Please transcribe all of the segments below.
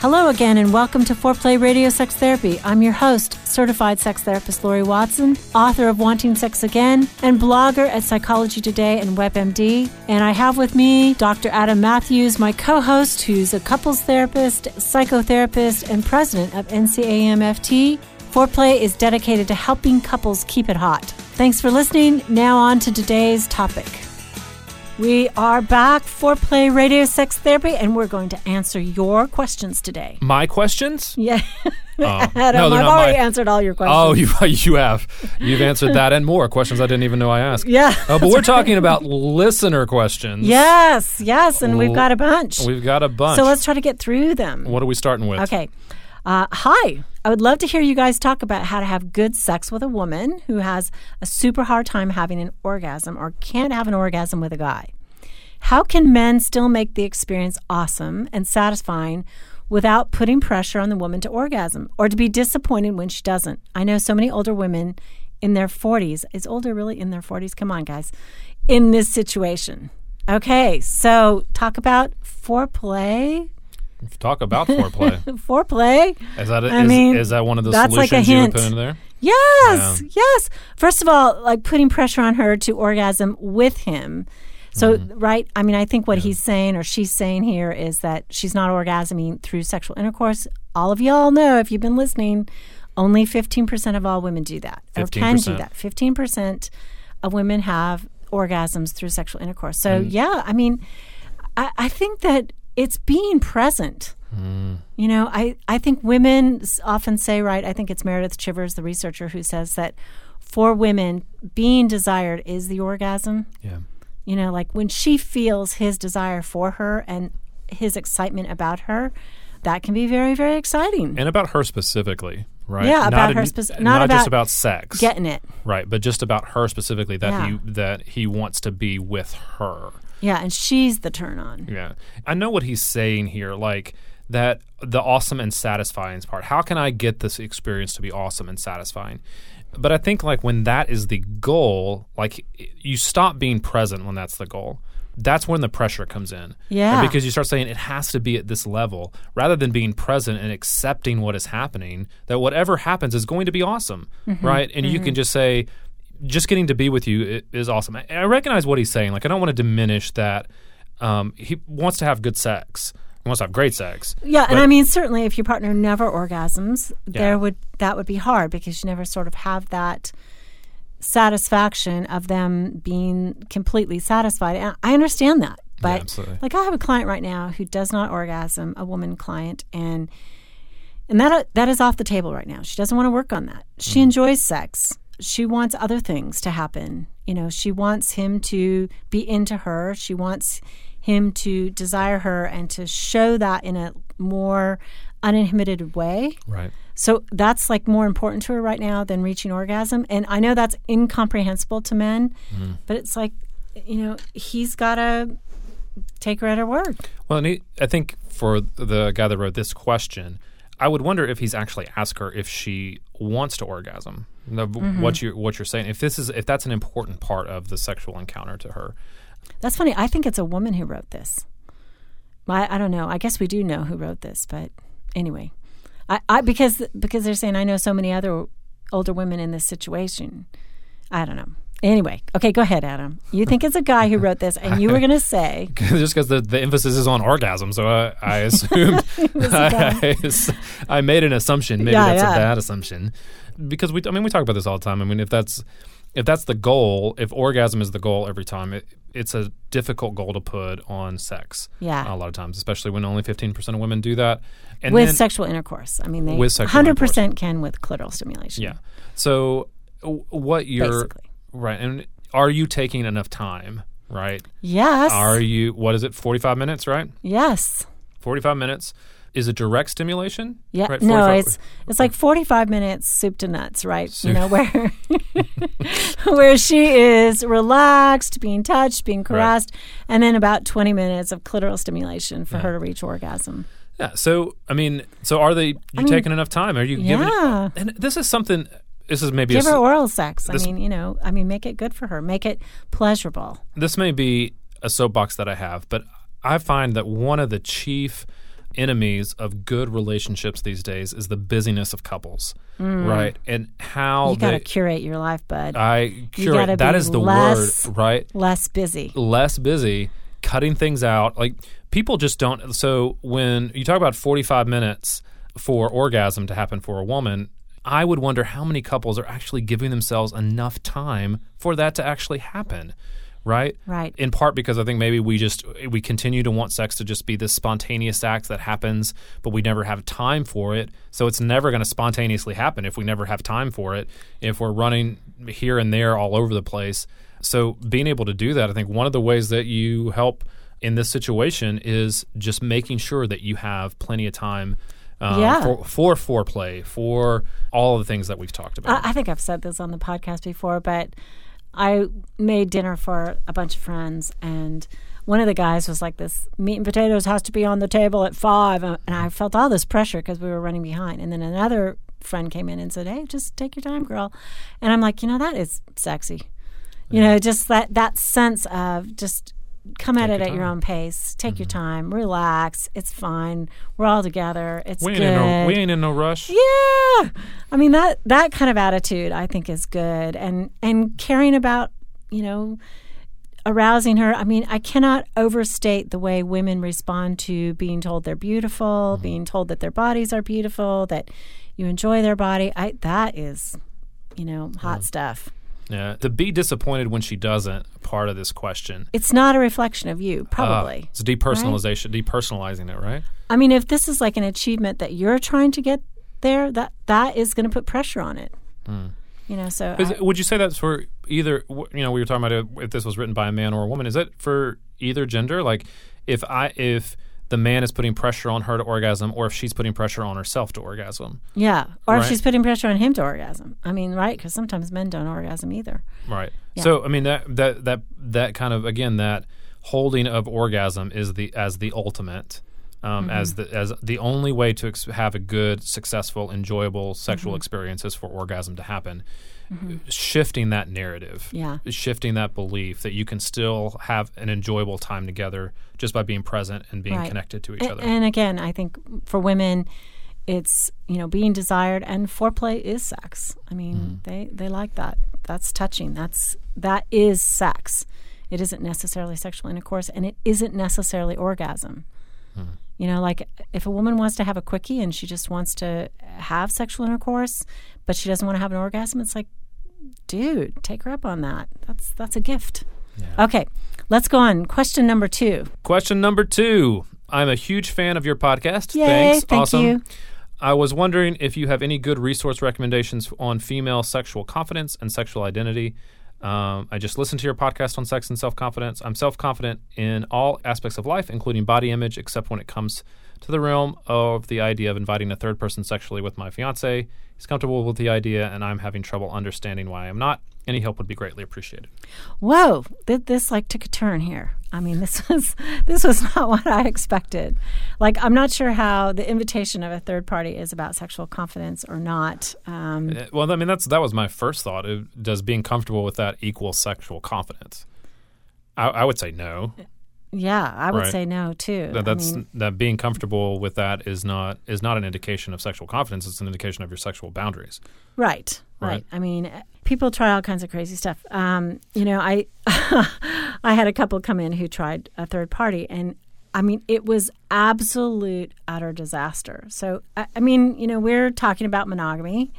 Hello again, and welcome to Foreplay Radio Sex Therapy. I'm your host, certified sex therapist Lori Watson, author of Wanting Sex Again, and blogger at Psychology Today and WebMD. And I have with me Dr. Adam Matthews, my co host, who's a couples therapist, psychotherapist, and president of NCAMFT. Foreplay is dedicated to helping couples keep it hot. Thanks for listening. Now, on to today's topic. We are back Foreplay Radio Sex Therapy, and we're going to answer your questions today. My questions? Yeah. Oh. Adam, No, I've already my- answered all your questions. Oh, you you have you've answered that and more questions I didn't even know I asked. Yeah. Oh, but we're talking about listener questions. Yes, yes, and we've got a bunch. We've got a bunch. So let's try to get through them. What are we starting with? Okay. Uh, hi. I would love to hear you guys talk about how to have good sex with a woman who has a super hard time having an orgasm or can't have an orgasm with a guy. How can men still make the experience awesome and satisfying without putting pressure on the woman to orgasm or to be disappointed when she doesn't? I know so many older women in their 40s. Is older really in their 40s? Come on, guys. In this situation. Okay, so talk about foreplay. Talk about foreplay. Foreplay. Is that I is, mean, is that one of the that's like solutions a you would put in there? Yes, yes. First of all, like putting pressure on her to orgasm with him. So, Mm-hmm. right, I mean, I think what he's saying or she's saying here is that she's not orgasming through sexual intercourse. All of y'all know, if you've been listening, only 15% of all women do that or can do that. 15% of women have orgasms through sexual intercourse. So, Mm. yeah, I mean, I, I think that it's being present. Hmm. You know, I, I think women often say, right, I think it's Meredith Chivers, the researcher, who says that for women, being desired is the orgasm. Yeah. You know, like when she feels his desire for her and his excitement about her, that can be very, very exciting. And about her specifically, right? Yeah, about in- her spec- not, not just about about sex. Getting it. right, but just about her specifically that Yeah. he that he wants to be with her. Yeah, and she's the turn on. Yeah. I know what he's saying here, like that the awesome and satisfying part. How can I get this experience to be awesome and satisfying? But I think like when that is the goal, like you stop being present when that's the goal. That's when the pressure comes in. Yeah. Because you start saying it has to be at this level rather than being present and accepting what is happening, that whatever happens is going to be awesome. Mm-hmm. Right? And you can mm-hmm. just say, just getting to be with you is awesome. I, I recognize what he's saying. Like, I don't want to diminish that. Um, he wants to have good sex. He wants to have great sex. Yeah, and I mean certainly if your partner never orgasms, Yeah. there would that would be hard because you never sort of have that satisfaction of them being completely satisfied. And I understand that. But absolutely. like I have a client right now who does not orgasm, a woman client and and that that is off the table right now. She doesn't want to work on that. She enjoys sex. She wants other things to happen. You know, she wants him to be into her. She wants him to desire her and to show that in a more uninhibited way. Right. So that's like more important to her right now than reaching orgasm. And I know that's incomprehensible to men, mm. but it's like, you know, he's got to take her at her word. Well, and he, I think for the guy that wrote this question, I would wonder if he's actually asked her if she wants to orgasm. The, Mm-hmm. What you what you're saying, if this is if that's an important part of the sexual encounter to her, That's funny. I think it's a woman who wrote this. I, I don't know. I guess we do know who wrote this, but anyway, I, I because because they're saying I know so many other older women in this situation. I don't know. Anyway, okay, go ahead, Adam. You think it's a guy who wrote this, and you were going to say, just because the, the emphasis is on orgasm, so I, I assumed I, I, I made an assumption. Maybe Yeah, that's yeah. a bad assumption because we. I mean, we talk about this all the time. I mean, if that's if that's the goal, if orgasm is the goal every time, it, it's a difficult goal to put on sex. Yeah. a lot of times, especially when only fifteen percent of women do that. And with then- sexual intercourse. I mean, they With hundred percent can with clitoral stimulation. Yeah. So, what you're Basically. right, and are you taking enough time right? Yes. Are you, what is it, 45 minutes, right? yes. 45 minutes. Is it direct stimulation? Yeah, Right, no, 45 it's it's like forty five minutes soup to nuts, right? Soup- You know where where she is relaxed, being touched, being caressed, and then about twenty minutes of clitoral stimulation for her to reach orgasm. Yeah. So, I mean, so are they, you taking enough time? Are you giving, Yeah. and this is something, this is maybe, Give s- her oral sex. this- I mean, you know, I mean, make it good for her. Make it pleasurable. this may be a soapbox that I have, but I find that one of the chief enemies of good relationships these days is the busyness of couples, right? And how Mm. You got to curate your life, bud. I curate. That is the less- word, right? Less busy. Less busy, cutting things out. Like people just don't. So when you talk about forty-five minutes for orgasm to happen for a woman. I would wonder how many couples are actually giving themselves enough time for that to actually happen, right? Right. in part because I think maybe we just we continue to want sex to just be this spontaneous act that happens, but we never have time for it. So it's never going to spontaneously happen if we never have time for it. If we're running here and there all over the place. So being able to do that, I think one of the ways that you help in this situation is just making sure that you have plenty of time. Um, Yeah. for, for foreplay, for all of the things that we've talked about. I, I think I've said this on the podcast before, but I made dinner for a bunch of friends, and one of the guys was like, "This meat and potatoes has to be on the table at five. Uh, and I felt all this pressure because we were running behind. And then another friend came in and said, "Hey, just take your time, girl," and I'm like, you know, that is sexy. You know, just that that sense of just come at Take it your at your own pace. Take your mm-hmm. time, relax. It's fine. We're all together. It's we ain't good. in no we ain't in no rush. Yeah. I mean that that kind of attitude I think is good and and caring about, you know, arousing her. I mean, I cannot overstate the way women respond to being told they're beautiful, mm-hmm. being told that their bodies are beautiful, that you enjoy their body. I that is, you know, hot stuff. Yeah, to be disappointed when she doesn't, part of this question. It's not a reflection of you, Uh, probably. it's depersonalization, depersonalizing it, right? I mean, if this is like an achievement that you're trying to get there, that that is going to put pressure on it. You know, so I- would you say that's for either? You know, we were talking about if this was written by a man or a woman. Is it for either gender? Like, if I if the man is putting pressure on her to orgasm, or if she's putting pressure on herself to orgasm, Yeah, or if she's putting pressure on him to orgasm. I mean, right? Because sometimes men don't orgasm either. right? So, I mean that that that that kind of again that holding of orgasm is the as the ultimate. Um, mm-hmm. As the as the only way to ex- have a good, successful, enjoyable sexual mm-hmm. experience is for orgasm to happen. Mm-hmm. Uh, shifting that narrative, Yeah. shifting that belief that you can still have an enjoyable time together just by being present and being Right. connected to each A- other. And again, I think for women, it's you know being desired, and foreplay is sex. I mean, Mm-hmm. they they like that. That's touching. That's that is sex. It isn't necessarily sexual intercourse, and it isn't necessarily orgasm. Hmm. You know, like if a woman wants to have a quickie and she just wants to have sexual intercourse, but she doesn't want to have an orgasm, it's like, dude, take her up on that. That's that's a gift. Okay, let's go on. Question number two. Question number two. I'm a huge fan of your podcast. Yay, Thanks. thank awesome. you. I was wondering if you have any good resource recommendations on female sexual confidence and sexual identity. Um, I just listened to your podcast on sex and self confidence. I'm self confident in all aspects of life, including body image, except when it comes to the realm of the idea of inviting a third person sexually with my fiance. He's comfortable with the idea, and I'm having trouble understanding why I'm not. Any help would be greatly appreciated. Whoa, th- this like took a turn here. I mean, this was this was not what I expected. Like, I'm not sure how the invitation of a third party is about sexual confidence or not. Um, Uh, Well, I mean, that's that was my first thought. Uh, Does being comfortable with that equal sexual confidence? I, I would say no. yeah, I would Right. say no too. That I mean, that being comfortable with that is not is not an indication of sexual confidence. It's an indication of your sexual boundaries. right, right, Right. I mean, uh, people try all kinds of crazy stuff. Um, you know, I I had a couple come in who tried a third party, and I mean, it was absolute utter disaster. So, I, I mean, you know, we're talking about monogamy.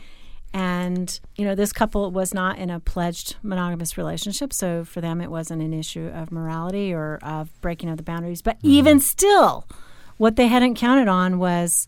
And, you know, this couple was not in a pledged monogamous relationship. So for them, it wasn't an issue of morality or of breaking of the boundaries. But even still, what they hadn't counted on was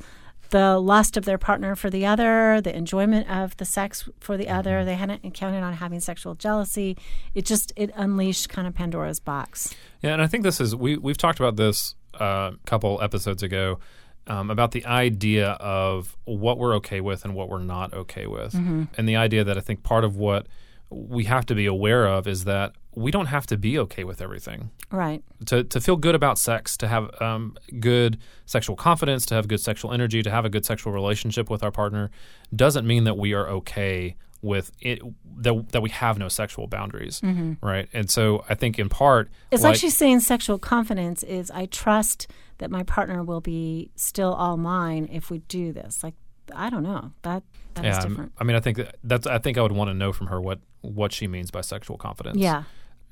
the lust of their partner for the other, the enjoyment of the sex for the other. Mm-hmm. They hadn't counted on having sexual jealousy. It just it unleashed kind of Pandora's box. Yeah, and I think this is we we've talked about this uh, a couple episodes ago um, about the idea of what we're okay with and what we're not okay with, and the idea that I think part of what we have to be aware of is that we don't have to be okay with everything. Right. To to feel good about sex, to have um, good sexual confidence, to have good sexual energy, to have a good sexual relationship with our partner, doesn't mean that we are okay with it that that we have no sexual boundaries, right? And so I think in part It's like, she's saying sexual confidence is I trust that my partner will be still all mine if we do this. Like I don't know. That that is yeah, different. I mean, I think that's. I think I would want to know from her what what she means by sexual confidence. Yeah.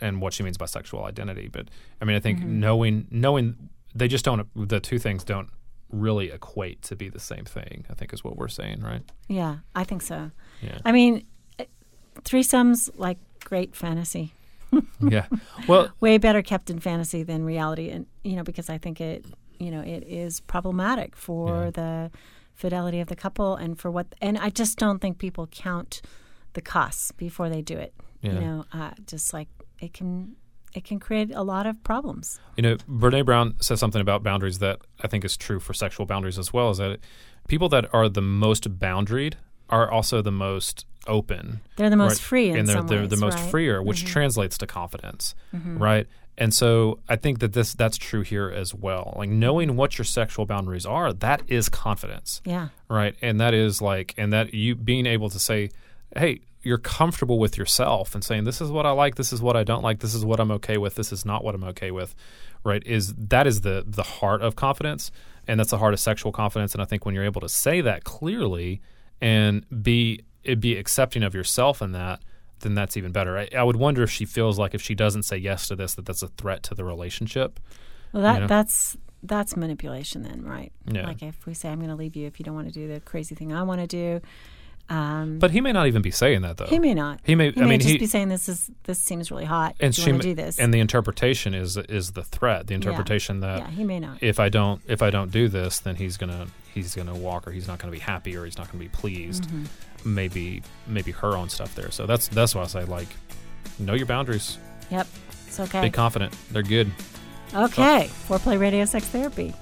and what she means by sexual identity. But I mean, I think Mm-hmm. knowing knowing they just don't. The two things don't really equate to be the same thing. I think is what we're saying, right? Yeah, I think so. Yeah. I mean, eh, threesomes like great fantasy. yeah. Well, Way better kept in fantasy than reality, and you know because I think it, you know, it is problematic for Yeah. the fidelity of the couple and for what. And I just don't think people count the costs before they do it. You know, uh, just like it can, it can create a lot of problems. You know, Brene Brown says something about boundaries that I think is true for sexual boundaries as well. Is that people that are the most boundaried are also the most open. They're the most right? free in and they're, they're the most right? Mm-hmm. freer, which translates to confidence, right? And so I think that this that's true here as well. Like knowing what your sexual boundaries are, that is confidence, Yeah. right? And that is like, and that you being able to say, hey. You're comfortable with yourself and saying, "This is what I like. This is what I don't like. This is what I'm okay with. This is not what I'm okay with." Right? Is that is the the heart of confidence, and that's the heart of sexual confidence. And I think when you're able to say that clearly and be it be accepting of yourself in that, then that's even better. I, I would wonder if she feels like if she doesn't say yes to this, that that's a threat to the relationship. Well, that You know? that's that's manipulation, then, right? Yeah. Like if we say, "I'm going to leave you if you don't want to do the crazy thing I want to do," um, But he may not even be saying that though. he may not. He may. He I may mean, just he be saying, "This is this seems really hot. and she may- do this?" and the interpretation is is the threat. The interpretation that yeah, he may not. if I don't if I don't do this, then he's gonna he's gonna walk or he's not gonna be happy or he's not gonna be pleased. Mm-hmm. Maybe maybe her own stuff there. So that's that's why I say like know your boundaries. Yep, it's okay. Be confident. They're good. Okay, Foreplay Radio Sex Therapy.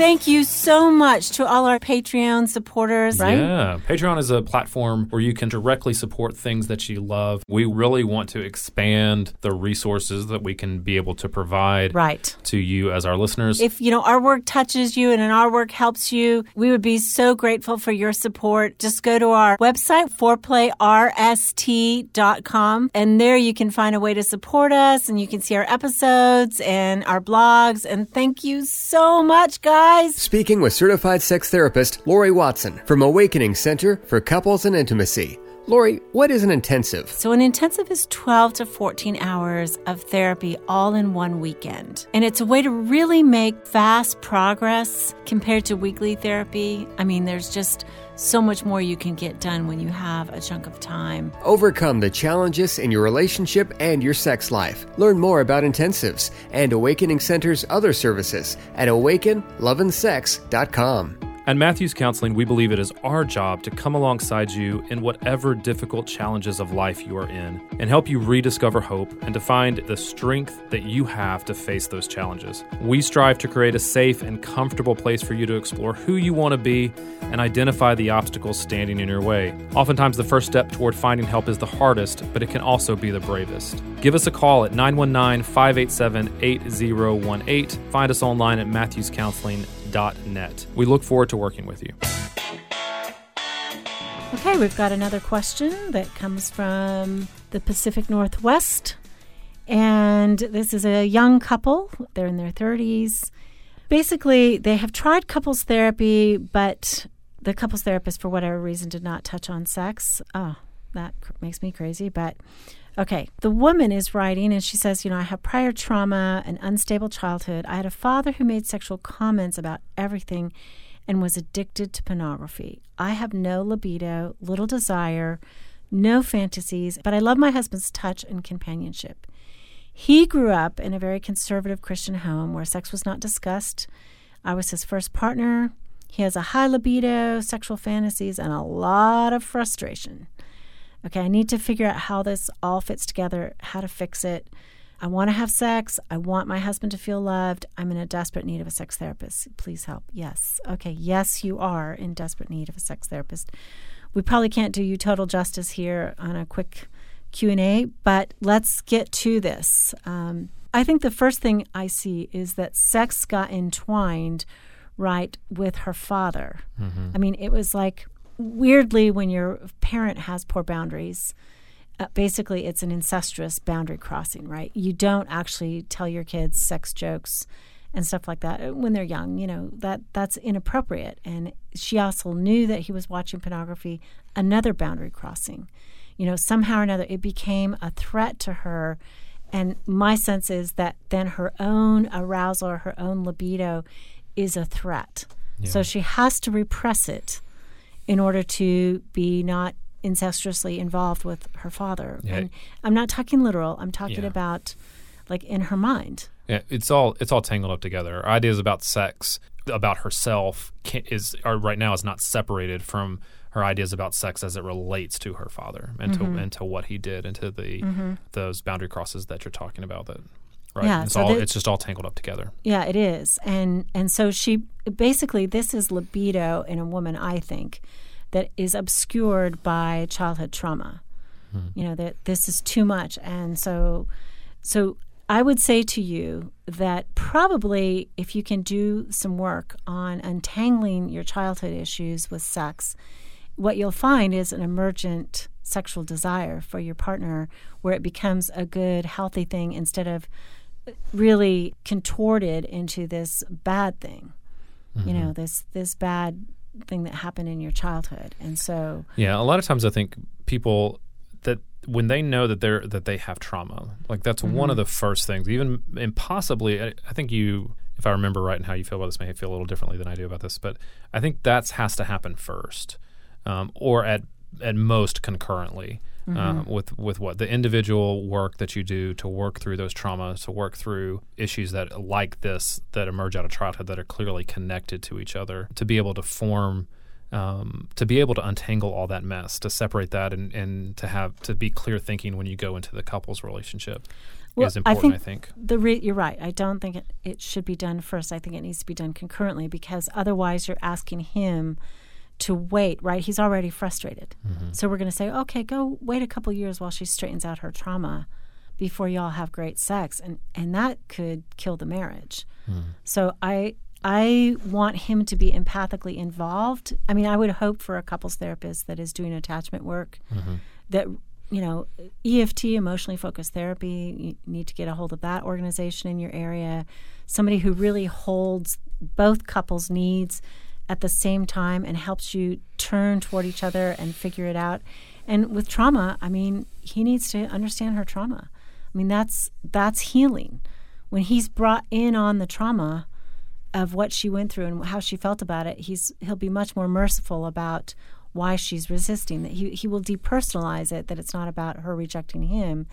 Thank you so much to all our Patreon supporters. Right? Yeah. Patreon is a platform where you can directly support things that you love. We really want to expand the resources that we can be able to provide Right. to you as our listeners. If you know our work touches you and our work helps you, we would be so grateful for your support. Just go to our website, foreplayrst.com, and there you can find a way to support us and you can see our episodes and our blogs. And thank you so much, guys. Speaking with certified sex therapist Lori Watson from Awakening Center for Couples and Intimacy. Lori, what is an intensive? So, an intensive is 12 to 14 hours of therapy all in one weekend. And it's a way to really make fast progress compared to weekly therapy. I mean, there's just so much more you can get done when you have a chunk of time. Overcome the challenges in your relationship and your sex life. Learn more about intensives and Awakening Center's other services at awakenloveandsex.com. At Matthews Counseling, we believe it is our job to come alongside you in whatever difficult challenges of life you are in and help you rediscover hope and to find the strength that you have to face those challenges. We strive to create a safe and comfortable place for you to explore who you want to be and identify the obstacles standing in your way. Oftentimes, the first step toward finding help is the hardest, but it can also be the bravest. Give us a call at 919 587 8018. Find us online at We look forward to working with you. Okay, we've got another question that comes from the Pacific Northwest. And this is a young couple. They're in their 30s. Basically, they have tried couples therapy, but the couples therapist, for whatever reason, did not touch on sex. Oh, that makes me crazy. But okay, the woman is writing and she says, You know, I have prior trauma, an unstable childhood. I had a father who made sexual comments about everything and was addicted to pornography. I have no libido, little desire, no fantasies, but I love my husband's touch and companionship. He grew up in a very conservative Christian home where sex was not discussed. I was his first partner. He has a high libido, sexual fantasies, and a lot of frustration. Okay, I need to figure out how this all fits together, how to fix it. I want to have sex. I want my husband to feel loved. I'm in a desperate need of a sex therapist. Please help. Yes. Okay. Yes, you are in desperate need of a sex therapist. We probably can't do you total justice here on a quick Q&A, but let's get to this. Um, I think the first thing I see is that sex got entwined right with her father. Mm-hmm. I mean, it was like weirdly when your parent has poor boundaries – uh, basically it's an incestuous boundary crossing, right? You don't actually tell your kids sex jokes and stuff like that uh, when they're young. You know that that's inappropriate. And she also knew that he was watching pornography. Another boundary crossing. You know, somehow or another, it became a threat to her. And my sense is that then her own arousal or her own libido is a threat. Yeah. So she has to repress it in order to be not incestuously involved with her father. Yeah. And I'm not talking literal. I'm talking yeah. about like in her mind. Yeah, it's all it's all tangled up together. Our ideas about sex, about herself, is are right now is not separated from her ideas about sex as it relates to her father and mm-hmm. to and to what he did and to the mm-hmm. those boundary crosses that you're talking about. That right? Yeah, it's so all it's just all tangled up together. Yeah, it is, and and so she basically this is libido in a woman. I think that is obscured by childhood trauma. Hmm. You know that this is too much, and so so I would say to you that probably if you can do some work on untangling your childhood issues with sex, what you'll find is an emergent sexual desire for your partner where it becomes a good, healthy thing instead of really contorted into this bad thing. Mm-hmm. You know, this this bad thing that happened in your childhood. And so Yeah, a lot of times I think people that when they know that they're that they have trauma, like that's mm-hmm. one of the first things. Even impossibly I, I think you if I remember right and how you feel about this may feel a little differently than I do about this, but I think that has to happen first. Um, or at at most concurrently mm-hmm. uh, with with what the individual work that you do to work through those traumas, to work through issues that like this that emerge out of childhood that are clearly connected to each other, to be able to form. Um, to be able to untangle all that mess, to separate that, and, and to have to be clear thinking when you go into the couple's relationship well, is important. I think, I think. the re- you're right. I don't think it, it should be done first. I think it needs to be done concurrently because otherwise you're asking him to wait, right? He's already frustrated. Mm-hmm. So we're going to say, okay, go wait a couple years while she straightens out her trauma before y'all have great sex. And, and that could kill the marriage. Mm. So I, I want him to be empathically involved. I mean, I would hope for a couples therapist that is doing attachment work mm-hmm. that you know, EFT, emotionally focused therapy, you need to get a hold of that organization in your area. Somebody who really holds both couples' needs at the same time and helps you turn toward each other and figure it out. And with trauma, I mean, he needs to understand her trauma. I mean, that's that's healing. When he's brought in on the trauma of what she went through and how she felt about it, he's he'll be much more merciful about why she's resisting. That he he will depersonalize it. That it's not about her rejecting him,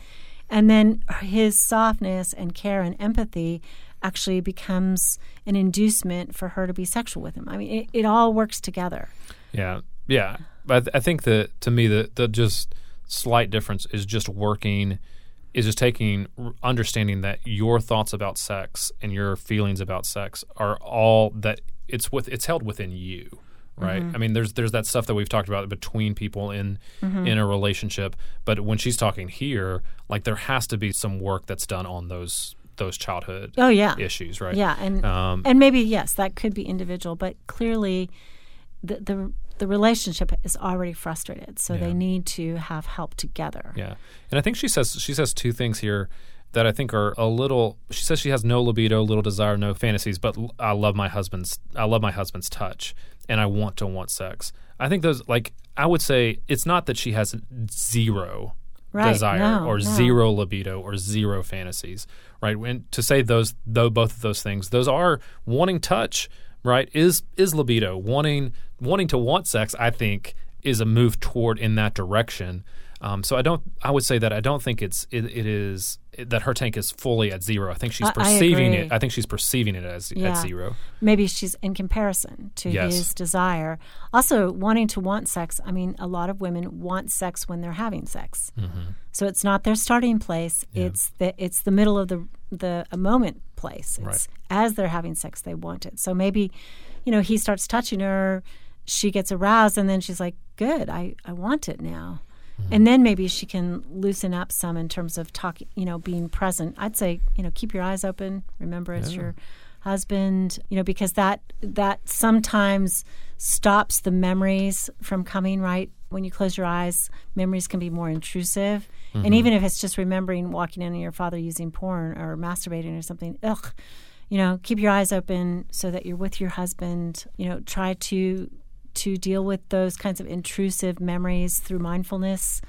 and then his softness and care and empathy actually becomes an inducement for her to be sexual with him. I mean, it, it all works together. Yeah, yeah. I, th- I think that to me the the just slight difference is just working is just taking understanding that your thoughts about sex and your feelings about sex are all that it's with it's held within you right mm-hmm. i mean there's there's that stuff that we've talked about between people in mm-hmm. in a relationship but when she's talking here like there has to be some work that's done on those those childhood oh yeah issues right yeah and um, and maybe yes that could be individual but clearly the the the relationship is already frustrated so yeah. they need to have help together yeah and i think she says she says two things here that I think are a little. She says she has no libido, little desire, no fantasies, but I love my husband's. I love my husband's touch, and I want to want sex. I think those like I would say it's not that she has zero right. desire no, or no. zero libido or zero fantasies, right? When to say those though both of those things, those are wanting touch, right? Is is libido wanting wanting to want sex? I think is a move toward in that direction. Um, so I don't. I would say that I don't think it's it, it is that her tank is fully at zero. I think she's I- I perceiving agree. it. I think she's perceiving it as Yeah. at zero. maybe she's in comparison to Yes. his desire. Also, wanting to want sex. I mean, a lot of women want sex when they're having sex. Mm-hmm. So it's not their starting place. It's the it's the middle of the the a moment place. It's Right. as they're having sex they want it. So maybe, you know, he starts touching her, she gets aroused, and then she's like, "Good, I I want it now." Mm-hmm. And then maybe she can loosen up some in terms of talking, you know, being present. I'd say, you know, keep your eyes open. Remember, it's your husband, you know, because that that sometimes stops the memories from coming right when you close your eyes. Memories can be more intrusive, and even if it's just remembering walking in on your father using porn or masturbating or something, ugh, you know, keep your eyes open so that you're with your husband. You know, try to to deal with those kinds of intrusive memories through mindfulness.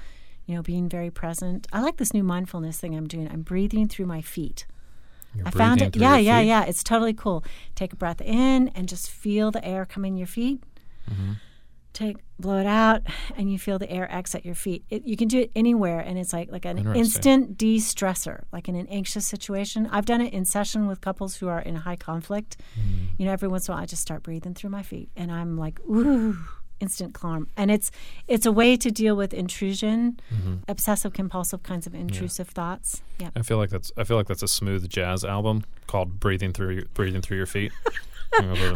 You know, being very present. I like this new mindfulness thing I'm doing. I'm breathing through my feet. You're I found it. Yeah, yeah, feet. yeah. It's totally cool. Take a breath in and just feel the air come in your feet. Mm-hmm. Take blow it out, and you feel the air exit your feet. It, you can do it anywhere, and it's like like an instant de-stressor, like in an anxious situation. I've done it in session with couples who are in high conflict. Mm-hmm. You know, every once in a while, I just start breathing through my feet, and I'm like, ooh, instant calm. And it's it's a way to deal with intrusion, Mm-hmm. obsessive compulsive kinds of intrusive thoughts. Yeah. I feel like that's I feel like that's a smooth jazz album called "Breathing Through Breathing Through Your Feet."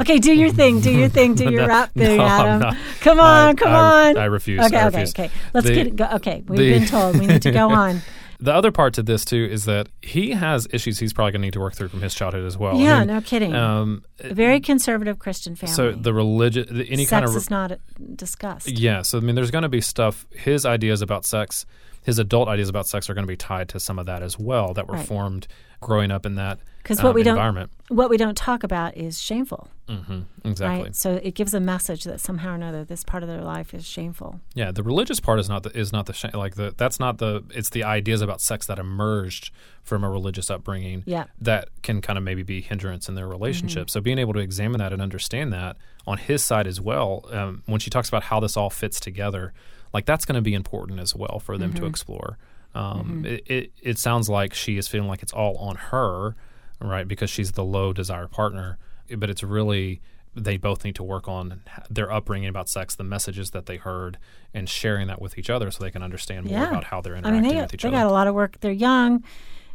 Okay, do your thing. Do your thing. Do your No, rap thing, no, Adam. not. Come on, I- come I- on. I refuse. Okay, I okay, refuse. okay. Let's The- get it. Go. Okay, we've the- been told we need to go on. The other part to this too is that he has issues he's probably going to need to work through from his childhood as well. I yeah, mean, no kidding. Um, very conservative Christian family. so the religion, the, any sex kind of is not discussed. Yeah, so I mean, there's going to be stuff. His ideas about sex, his adult ideas about sex, are going to be tied to some of that as well that were Right. formed growing up in that Because um, what we don't environment. what we don't talk about is shameful, hmm Exactly. right? So it gives a message that somehow or another this part of their life is shameful. Yeah, the religious part is not the is not the sh- like the that's not the it's the ideas about sex that emerged from a religious upbringing. Yeah. that can kind of maybe be hindrance in their relationship. Mm-hmm. So being able to examine that and understand that on his side as well, um, when she talks about how this all fits together, like that's going to be important as well for them Mm-hmm. to explore. Um, it, it it sounds like she is feeling like it's all on her, right? Because she's the low desire partner, but it's really they both need to work on their upbringing about sex, the messages that they heard, and sharing that with each other so they can understand more Yeah. about how they're I interacting mean, they with each they other. got a lot of work. They're young.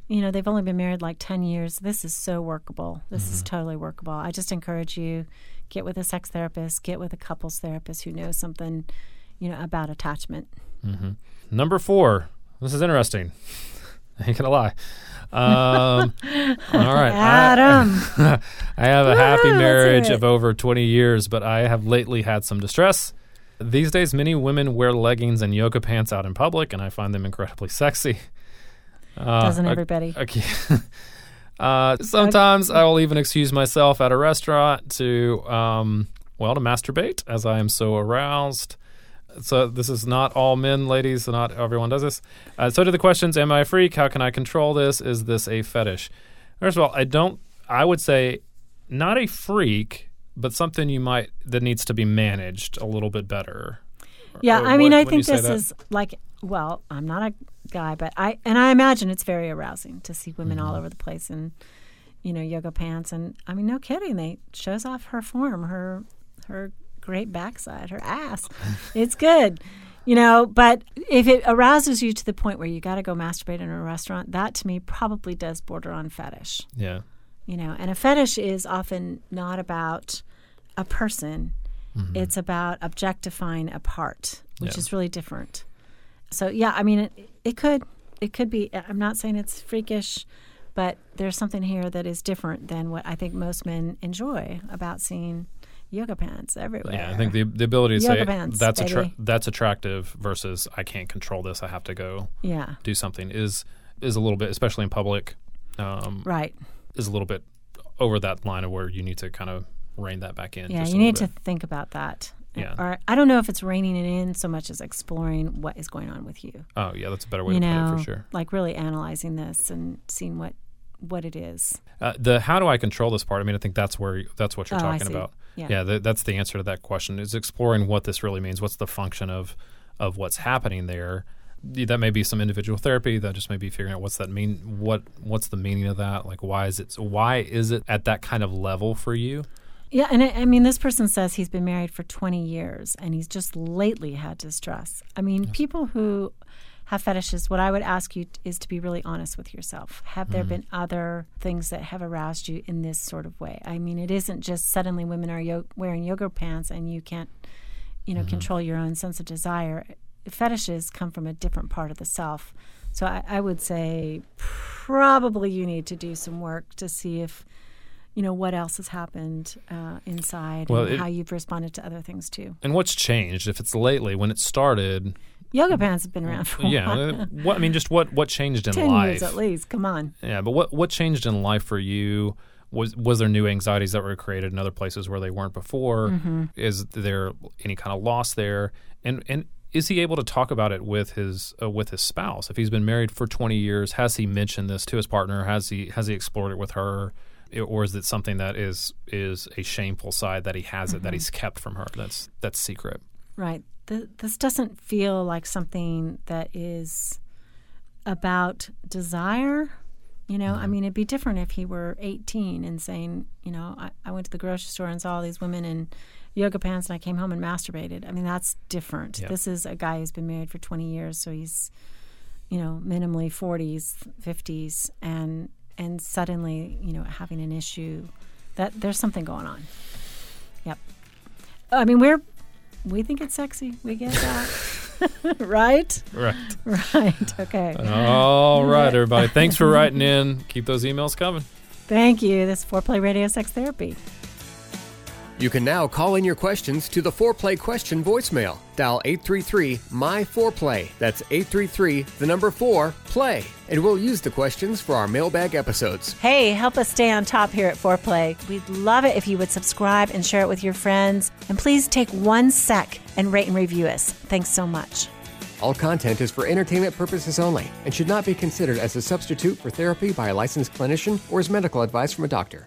You know, they've only been married like 10 years. This is so workable. This Mm-hmm. is totally workable. I just encourage you get with a sex therapist, get with a couples therapist who knows something, you know, about attachment. Number four. This is interesting. I ain't gonna lie. Um, all right, Adam. I have a happy Woo, marriage of over 20 years, but I have lately had some distress. These days, many women wear leggings and yoga pants out in public, and I find them incredibly sexy. Uh, Doesn't everybody? Okay. uh, sometimes I will even excuse myself at a restaurant to, um, well, to masturbate as I am so aroused. So this is not all men, ladies. So not everyone does this. Uh, so to the questions: Am I a freak? How can I control this? Is this a fetish? First of all, I don't. I would say not a freak, but something you might that needs to be managed a little bit better. Yeah, Or I mean, what- I think this that? is like, well, I'm not a guy, but I, and I imagine it's very arousing to see women Mm-hmm. all over the place in, you know, yoga pants. And I mean, no kidding. They shows off her form, her, her great backside, her ass. it's good. You know, but if it arouses you to the point where you got to go masturbate in a restaurant, that to me probably does border on fetish Yeah. you know and a fetish is often not about a person mm-hmm. it's about objectifying a part which Yeah. is really different so yeah i mean it, it could it could be i'm not saying it's freakish but there's something here that is different than what i think most men enjoy about seeing yoga pants everywhere Yeah, I think the the ability to Yoga say pants, that's attra- that's attractive versus I can't control this. I have to go yeah do something is is a little bit, especially in public, um, right is a little bit over that line of where you need to kind of rein that back in. yeah you need to think about that Yeah. or i don't know if it's reining it in so much as exploring what is going on with you Oh yeah, that's a better way you to know, put it for sure. like really analyzing this and seeing what what it is. Uh, the how do I control this part? I mean, I think that's where that's what you're Oh, talking about. Yeah. th- that's the answer to that question. Is exploring what this really means. What's the function of of what's happening there? that may be some individual therapy. That just may be figuring out what's that mean. What what's the meaning of that? Like why is it why is it at that kind of level for you? Yeah, and I, I, mean, this person says he's been married for 20 years and he's just lately had distress. I mean, yes. people who have fetishes, what I would ask you is to be really honest with yourself. Have there mm. been other things that have aroused you in this sort of way? I mean, it isn't just suddenly women are yo- wearing yoga pants and you can't, you know, mm-hmm. control your own sense of desire. Fetishes come from a different part of the self. So I, I would say probably you need to do some work to see if you know what else has happened uh, inside well, and it, how you've responded to other things too. And what's changed? If it's lately, when it started, yoga pants have been around for yeah. Uh, what I mean, just what what changed in Ten life? years at least. Come on. Yeah, but what what changed in life for you? Was was there new anxieties that were created in other places where they weren't before? Mm-hmm. Is there any kind of loss there? And and is he able to talk about it with his uh, with his spouse? If he's been married for 20 years, has he mentioned this to his partner? Has he has he explored it with her? or is it something that is is a shameful side that he has mm-hmm. it that he's kept from her that's that's secret right the, this doesn't feel like something that is about desire you know mm-hmm. i mean it'd be different if he were 18 and saying you know I, I went to the grocery store and saw all these women in yoga pants and i came home and masturbated i mean that's different this is a guy who's been married for 20 years so he's you know minimally 40s 50s and and suddenly, you know, having an issue, that there's something going on. Yep. I mean, we're we think it's sexy. We get that. right? Right. Right. Okay. All right, everybody. Thanks for writing in. Keep those emails coming. Thank you. This is Foreplay Radio Sex Therapy. You can now call in your questions to the Foreplay question voicemail. Dial 833 My Foreplay. That's 833 the number 4 play. And we'll use the questions for our mailbag episodes. Hey, help us stay on top here at Foreplay. We'd love it if you would subscribe and share it with your friends. And please take one sec and rate and review us. Thanks so much. All content is for entertainment purposes only and should not be considered as a substitute for therapy by a licensed clinician or as medical advice from a doctor.